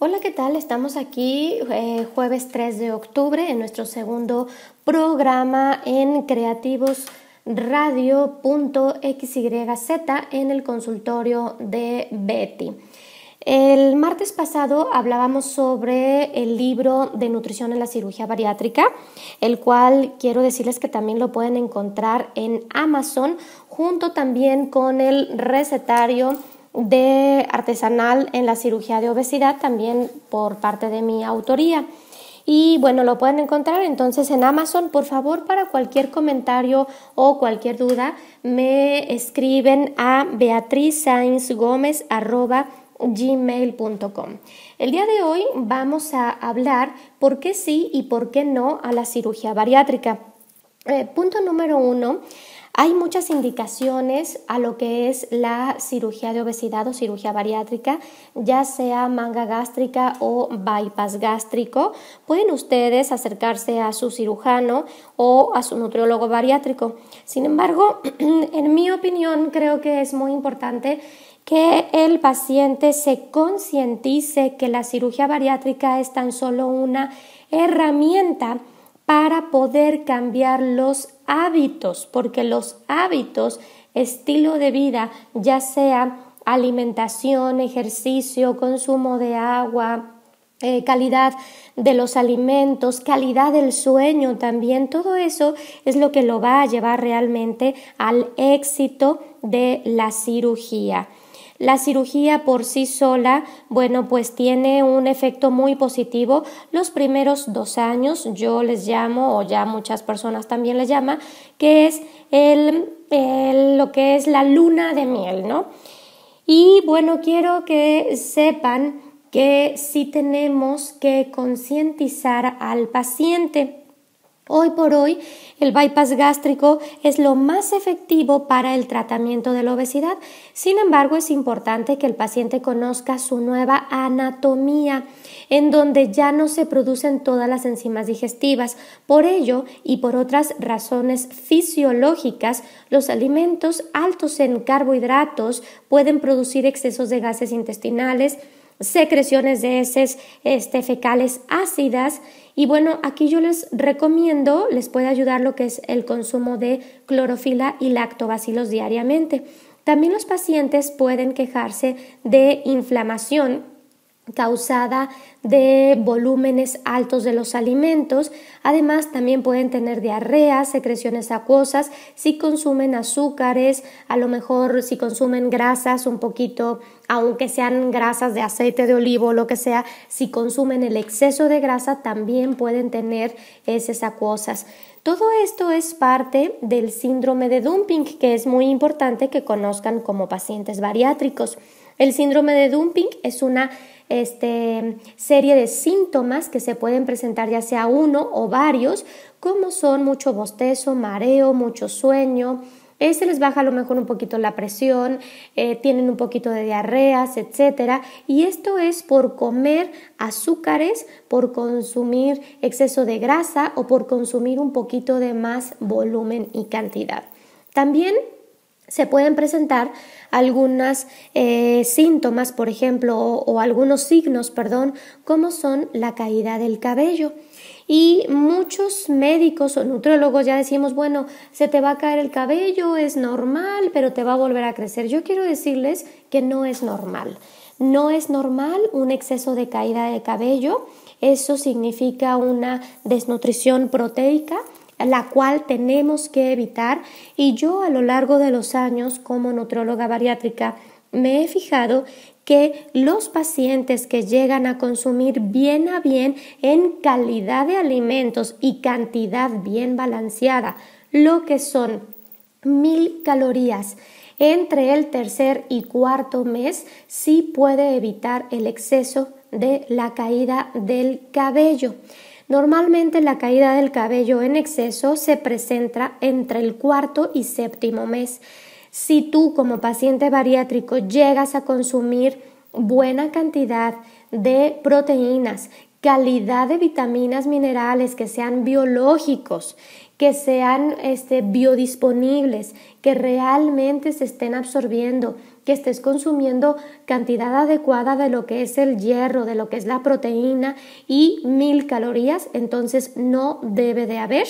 Hola, ¿qué tal? Estamos aquí eh, jueves 3 de octubre en nuestro segundo programa en Creativos Radio.xyz en el consultorio de Betty. El martes pasado hablábamos sobre el libro de nutrición en la cirugía bariátrica, el cual quiero decirles que también lo pueden encontrar en Amazon, junto también con el recetario de artesanal en la cirugía de obesidad, también por parte de mi autoría. Y bueno, lo pueden encontrar entonces en Amazon. Por favor, para cualquier comentario o cualquier duda, me escriben a beatrizsainsgomez.gmail.com. El día de hoy vamos a hablar por qué sí y por qué no a la cirugía bariátrica. Eh, punto número uno, hay muchas indicaciones a lo que es la cirugía de obesidad o cirugía bariátrica, ya sea manga gástrica o bypass gástrico. Pueden ustedes acercarse a su cirujano o a su nutriólogo bariátrico. Sin embargo, en mi opinión, creo que es muy importante que el paciente se concientice que la cirugía bariátrica es tan solo una herramienta para poder cambiar los hábitos, porque los hábitos, estilo de vida, ya sea alimentación, ejercicio, consumo de agua, eh, calidad de los alimentos, calidad del sueño también, todo eso es lo que lo va a llevar realmente al éxito de la cirugía. La cirugía por sí sola, bueno, pues tiene un efecto muy positivo los primeros dos años, yo les llamo, o ya muchas personas también les llama, que es el, lo que es la luna de miel, ¿no? Y bueno, quiero que sepan que sí tenemos que concientizar al paciente. Hoy por hoy, el bypass gástrico es lo más efectivo para el tratamiento de la obesidad. Sin embargo, es importante que el paciente conozca su nueva anatomía, en donde ya no se producen todas las enzimas digestivas. Por ello, y por otras razones fisiológicas, los alimentos altos en carbohidratos pueden producir excesos de gases intestinales, secreciones de heces este, fecales ácidas y bueno, aquí yo les recomiendo, les puede ayudar lo que es el consumo de clorofila y lactobacilos diariamente. También los pacientes pueden quejarse de inflamación causada de volúmenes altos de los alimentos. Además, también pueden tener diarrea, secreciones acuosas, si consumen azúcares, a lo mejor si consumen grasas un poquito, aunque sean grasas de aceite de olivo o lo que sea, si consumen el exceso de grasa, también pueden tener esas acuosas. Todo esto es parte del síndrome de dumping, que es muy importante que conozcan como pacientes bariátricos. El síndrome de dumping es una este, serie de síntomas que se pueden presentar ya sea uno o varios, como son mucho bostezo, mareo, mucho sueño, se les baja a lo mejor un poquito la presión, eh, tienen un poquito de diarreas, etcétera, y esto es por comer azúcares, por consumir exceso de grasa o por consumir un poquito de más volumen y cantidad. También se pueden presentar algunos eh, síntomas, por ejemplo, o, algunos signos, perdón, como son la caída del cabello. Y muchos médicos o nutriólogos ya decimos, bueno, se te va a caer el cabello, es normal, pero te va a volver a crecer. Yo quiero decirles que no es normal. No es normal un exceso de caída de cabello. Eso significa una desnutrición proteica la cual tenemos que evitar y yo a lo largo de los años como nutrióloga bariátrica me he fijado que los pacientes que llegan a consumir bien a bien en calidad de alimentos y cantidad bien balanceada, lo que son mil calorías entre el tercer y cuarto mes, sí puede evitar el exceso de la caída del cabello. Normalmente la caída del cabello en exceso se presenta entre el cuarto y séptimo mes. Si tú como paciente bariátrico llegas a consumir buena cantidad de proteínas, calidad de vitaminas, minerales que sean biológicos, que sean este, biodisponibles, que realmente se estén absorbiendo, que estés consumiendo cantidad adecuada de lo que es el hierro, de lo que es la proteína y mil calorías, entonces no debe de haber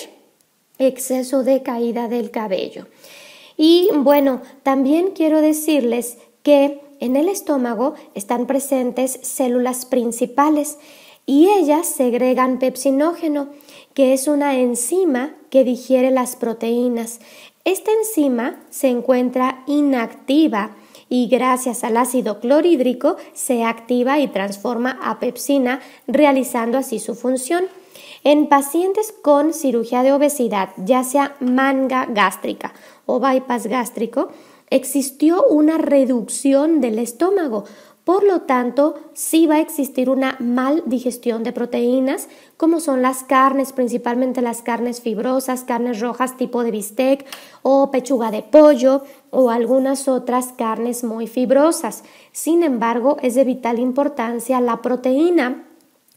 exceso de caída del cabello. Y bueno, también quiero decirles que en el estómago están presentes células principales y ellas segregan pepsinógeno, que es una enzima que digiere las proteínas. Esta enzima se encuentra inactiva y gracias al ácido clorhídrico se activa y transforma a pepsina, realizando así su función. En pacientes con cirugía de obesidad, ya sea manga gástrica o bypass gástrico, existió una reducción del estómago, por lo tanto, sí va a existir una mal digestión de proteínas, como son las carnes, principalmente las carnes fibrosas, carnes rojas tipo de bistec o pechuga de pollo o algunas otras carnes muy fibrosas. Sin embargo, es de vital importancia la proteína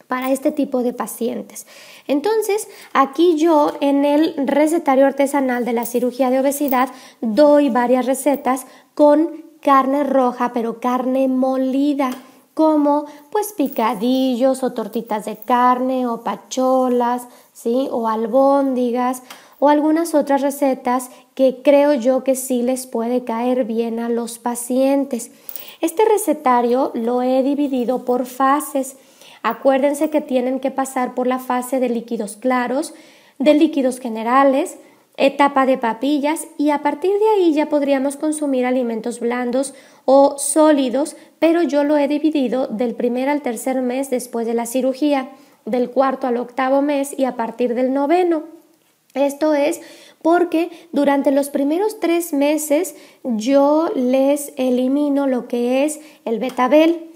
para este tipo de pacientes. Entonces, aquí yo en el recetario artesanal de la cirugía de obesidad doy varias recetas con carne roja, pero carne molida, como pues picadillos o tortitas de carne o pacholas, ¿sí? O albóndigas o algunas otras recetas que creo yo que sí les puede caer bien a los pacientes. Este recetario lo he dividido por fases. Acuérdense que tienen que pasar por la fase de líquidos claros, de líquidos generales, etapa de papillas y a partir de ahí ya podríamos consumir alimentos blandos o sólidos, pero yo lo he dividido del primer al tercer mes después de la cirugía, del cuarto al octavo mes y a partir del noveno. Esto es porque durante los primeros tres meses yo les elimino lo que es el betabel.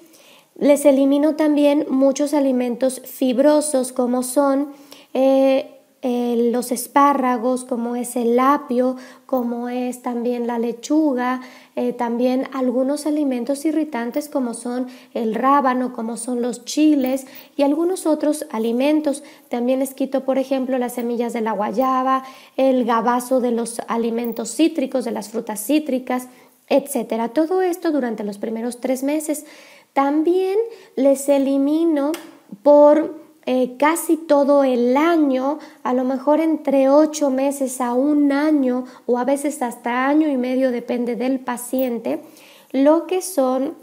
Les elimino también muchos alimentos fibrosos como son eh, los espárragos, como es el apio, como es también la lechuga, eh, también algunos alimentos irritantes como son el rábano, como son los chiles y algunos otros alimentos. También les quito, por ejemplo, las semillas de la guayaba, el gabazo de los alimentos cítricos, de las frutas cítricas, etcétera. Todo esto durante los primeros tres meses. También les elimino por eh, casi todo el año, a lo mejor entre ocho meses a un año o a veces hasta año y medio, depende del paciente, lo que son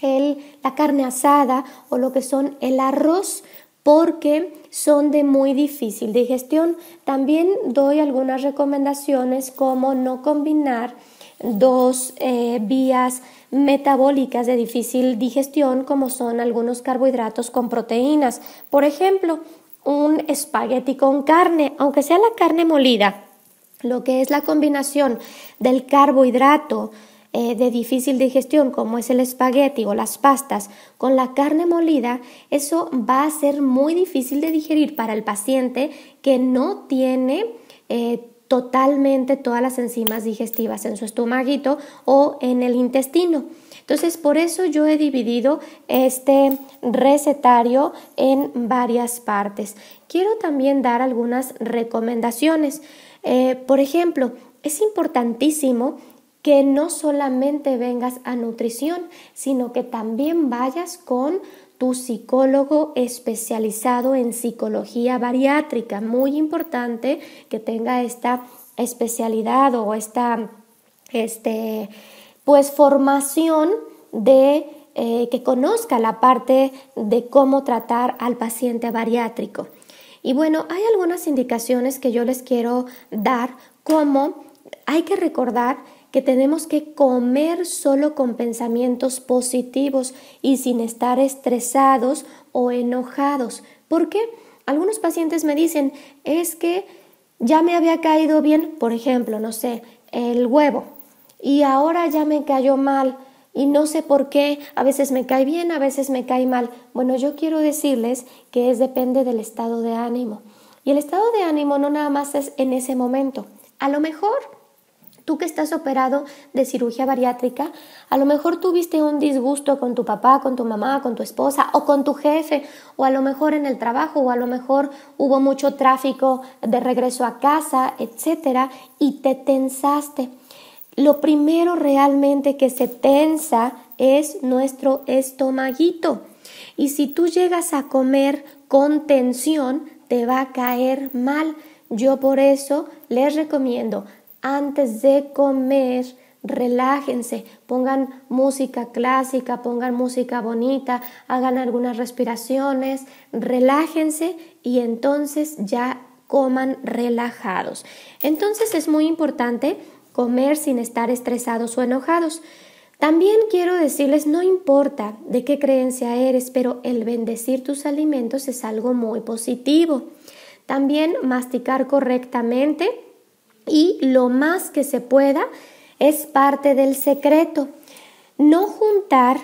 el, la carne asada o lo que son el arroz porque son de muy difícil digestión. También doy algunas recomendaciones como no combinar dos eh, vías metabólicas de difícil digestión como son algunos carbohidratos con proteínas. Por ejemplo, un espagueti con carne, aunque sea la carne molida, lo que es la combinación del carbohidrato eh, de difícil digestión como es el espagueti o las pastas con la carne molida, eso va a ser muy difícil de digerir para el paciente que no tiene eh, totalmente todas las enzimas digestivas en su estomaguito o en el intestino. Entonces, por eso yo he dividido este recetario en varias partes. Quiero también dar algunas recomendaciones. Eh, por ejemplo, es importantísimo que no solamente vengas a nutrición, sino que también vayas con psicólogo especializado en psicología bariátrica. Muy importante que tenga esta especialidad o esta este, pues formación de eh, que conozca la parte de cómo tratar al paciente bariátrico. Y bueno, hay algunas indicaciones que yo les quiero dar, como hay que recordar que tenemos que comer solo con pensamientos positivos y sin estar estresados o enojados. ¿Por qué? Algunos pacientes me dicen, es que ya me había caído bien, por ejemplo, no sé, el huevo, y ahora ya me cayó mal y no sé por qué, a veces me cae bien, a veces me cae mal. Bueno, yo quiero decirles que es depende del estado de ánimo. Y el estado de ánimo no nada más es en ese momento. A lo mejor Tú que estás operado de cirugía bariátrica, a lo mejor tuviste un disgusto con tu papá, con tu mamá, con tu esposa o con tu jefe, o a lo mejor en el trabajo, o a lo mejor hubo mucho tráfico de regreso a casa, etcétera, y te tensaste. lo primero realmente que se tensa es nuestro estomaguito. Y si tú llegas a comer con tensión, te va a caer mal. Yo por eso les recomiendo, antes de comer, relájense, pongan música clásica, pongan música bonita, hagan algunas respiraciones, relájense y entonces ya coman relajados. Entonces es muy importante comer sin estar estresados o enojados. También quiero decirles, no importa de qué creencia eres, pero el bendecir tus alimentos es algo muy positivo. También masticar correctamente y lo más que se pueda es parte del secreto. No juntar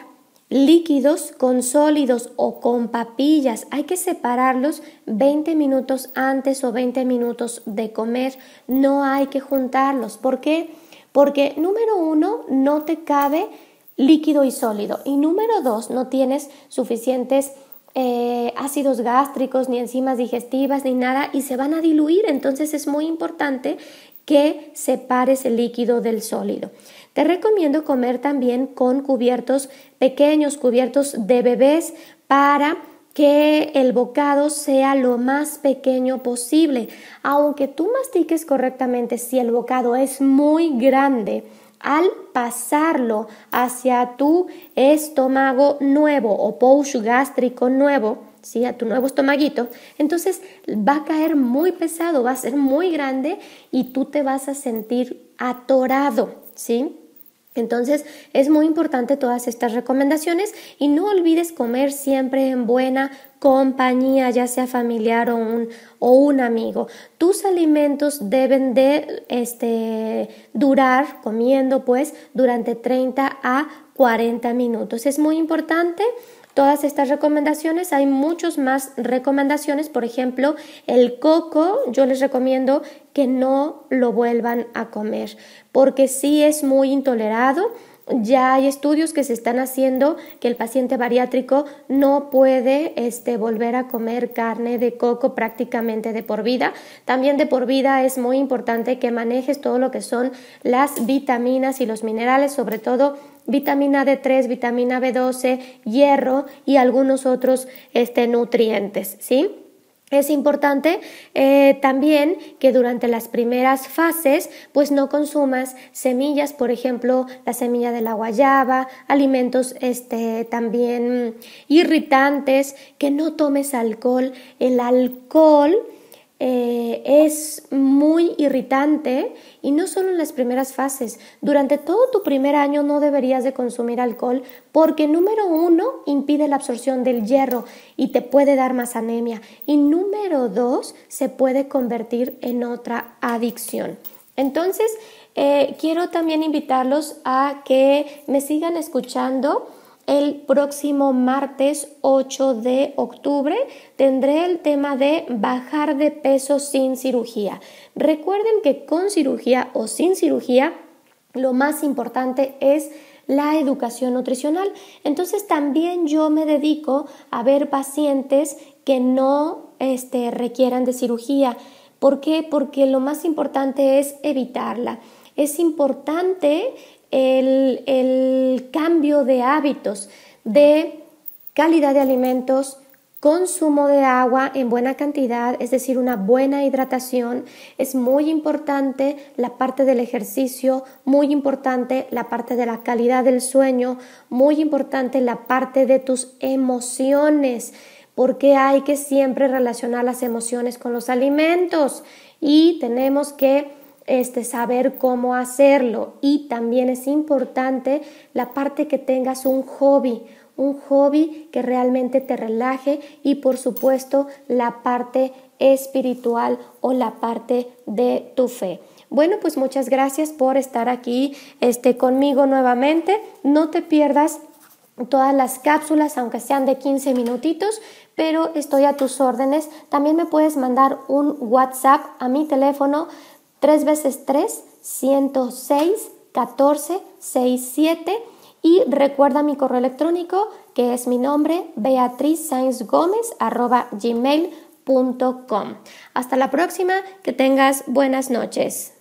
líquidos con sólidos o con papillas. Hay que separarlos 20 minutos antes o 20 minutos de comer. No hay que juntarlos. ¿Por qué? Porque número uno, no te cabe líquido y sólido. Y número dos, no tienes suficientes eh, ácidos gástricos, ni enzimas digestivas, ni nada, y se van a diluir. Entonces es muy importante que separes el líquido del sólido. Te recomiendo comer también con cubiertos pequeños, cubiertos de bebés, para que el bocado sea lo más pequeño posible. Aunque tú mastiques correctamente, si el bocado es muy grande, al pasarlo hacia tu estómago nuevo o pouch gástrico nuevo, ¿sí? a tu nuevo estomaguito, entonces va a caer muy pesado, va a ser muy grande y tú te vas a sentir atorado, ¿sí? Entonces es muy importante todas estas recomendaciones y no olvides comer siempre en buena compañía, ya sea familiar o un, o un amigo. Tus alimentos deben de este, durar comiendo pues durante 30 a 40 minutos. Es muy importante todas estas recomendaciones. Hay muchas más recomendaciones, por ejemplo, el coco, yo les recomiendo que no lo vuelvan a comer porque sí es muy intolerado. Ya hay estudios que se están haciendo que el paciente bariátrico no puede este, volver a comer carne de coco prácticamente de por vida. También de por vida es muy importante que manejes todo lo que son las vitaminas y los minerales, sobre todo vitamina D3, vitamina B12, hierro y algunos otros este, nutrientes, ¿sí? Es importante eh, también que durante las primeras fases pues no consumas semillas, por ejemplo la semilla de la guayaba, alimentos este, también irritantes, que no tomes alcohol. El alcohol eh, es muy irritante y no solo en las primeras fases. Durante todo tu primer año no deberías de consumir alcohol porque número uno impide la absorción del hierro y te puede dar más anemia y número dos se puede convertir en otra adicción. Entonces, eh, quiero también invitarlos a que me sigan escuchando el próximo martes 8 de octubre tendré el tema de bajar de peso sin cirugía. Recuerden que con cirugía o sin cirugía, lo más importante es la educación nutricional. Entonces también yo me dedico a ver pacientes que no este, requieran de cirugía. ¿Por qué? Porque lo más importante es evitarla. Es importante el, cambio de hábitos, de calidad de alimentos, consumo de agua en buena cantidad, es decir, una buena hidratación. Es muy importante la parte del ejercicio, muy importante la parte de la calidad del sueño, muy importante la parte de tus emociones, porque hay que siempre relacionar las emociones con los alimentos y tenemos que este, saber cómo hacerlo. Y también es importante la parte que tengas un hobby, un hobby que realmente te relaje y por supuesto la parte espiritual o la parte de tu fe. Bueno, pues muchas gracias por estar aquí este, conmigo nuevamente. No te pierdas todas las cápsulas, aunque sean de 15 minutitos, pero estoy a tus órdenes. También me puedes mandar un WhatsApp a mi teléfono 3 veces 3, 106, 14, 67 y recuerda mi correo electrónico que es mi nombre Beatriz Sainz Gómez arroba gmail.com. Hasta la próxima, que tengas buenas noches.